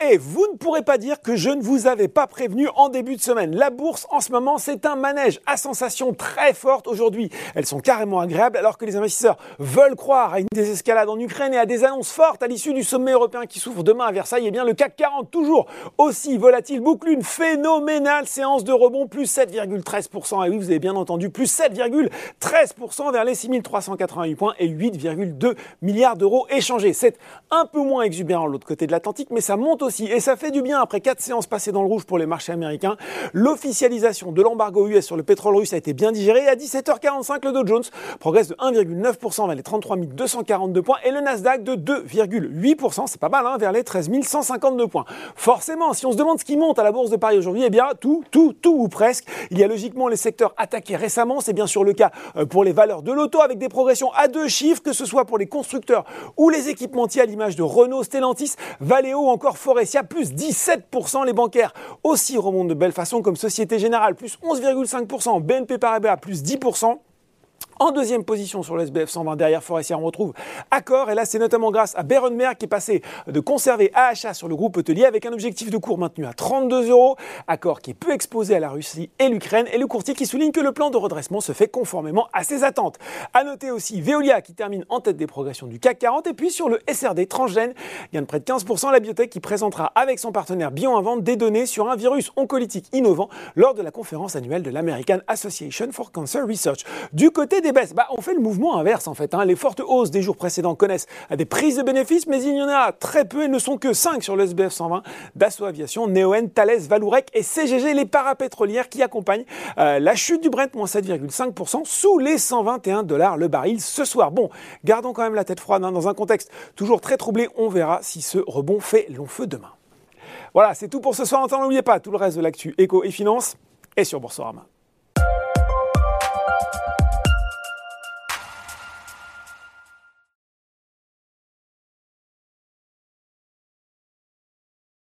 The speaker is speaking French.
Et vous ne pourrez pas dire que je ne vous avais pas prévenu en début de semaine. La bourse en ce moment, c'est un manège à sensation très forte aujourd'hui. Elles sont carrément agréables alors que les investisseurs veulent croire à une désescalade en Ukraine et à des annonces fortes à l'issue du sommet européen qui s'ouvre demain à Versailles. Eh bien le CAC 40 toujours aussi volatile, boucle une phénoménale séance de rebond plus 7,13%. Et oui, vous avez bien entendu, plus 7,13% vers les 6388 points et 8,2 milliards d'euros échangés. C'est un peu moins exubérant de l'autre côté de l'Atlantique, mais ça monte aussi et ça fait du bien après quatre séances passées dans le rouge pour les marchés américains. L'officialisation de l'embargo US sur le pétrole russe a été bien digérée. À 17h45, le Dow Jones progresse de 1,9% vers les 33 242 points et le Nasdaq de 2,8%. C'est pas mal, hein, vers les 13 152 points. Forcément, si on se demande ce qui monte à la Bourse de Paris aujourd'hui, eh bien, tout, tout, tout ou presque. Il y a logiquement les secteurs attaqués récemment. C'est bien sûr le cas euh, pour les valeurs de l'auto avec des progressions à deux chiffres, que ce soit pour les constructeurs ou les équipementiers à l'image de Renault, Stellantis, Valeo ou Forestia, plus 17%. Les bancaires aussi remontent de belle façon comme Société Générale, plus 11,5%, BNP Paribas, plus 10%. En deuxième position sur le SBF 120 derrière Forestier, on retrouve Accor. Et là, c'est notamment grâce à Berenmer qui est passé de conserver à achat sur le groupe hôtelier avec un objectif de cours maintenu à 32 euros. Accor qui est peu exposé à la Russie et l'Ukraine. Et le courtier qui souligne que le plan de redressement se fait conformément à ses attentes. À noter aussi Veolia qui termine en tête des progressions du CAC 40. Et puis sur le SRD transgène, gagne de près de 15% la biotech qui présentera avec son partenaire BioInvent des données sur un virus oncolytique innovant lors de la conférence annuelle de l'American Association for Cancer Research. Du côté des baisses, bah, on fait le mouvement inverse en fait. Hein. Les fortes hausses des jours précédents connaissent des prises de bénéfices, mais il y en a très peu et ne sont que 5 sur le SBF 120. Dassault Aviation, Neoen, Thales, Valourec et CGG, les parapétrolières qui accompagnent euh, la chute du Brent, moins 7,5% sous les 121 dollars le baril ce soir. Bon, gardons quand même la tête froide hein. dans un contexte toujours très troublé. On verra si ce rebond fait long feu demain. Voilà, c'est tout pour ce soir. N'oubliez pas tout le reste de l'actu éco et finance est sur Boursorama.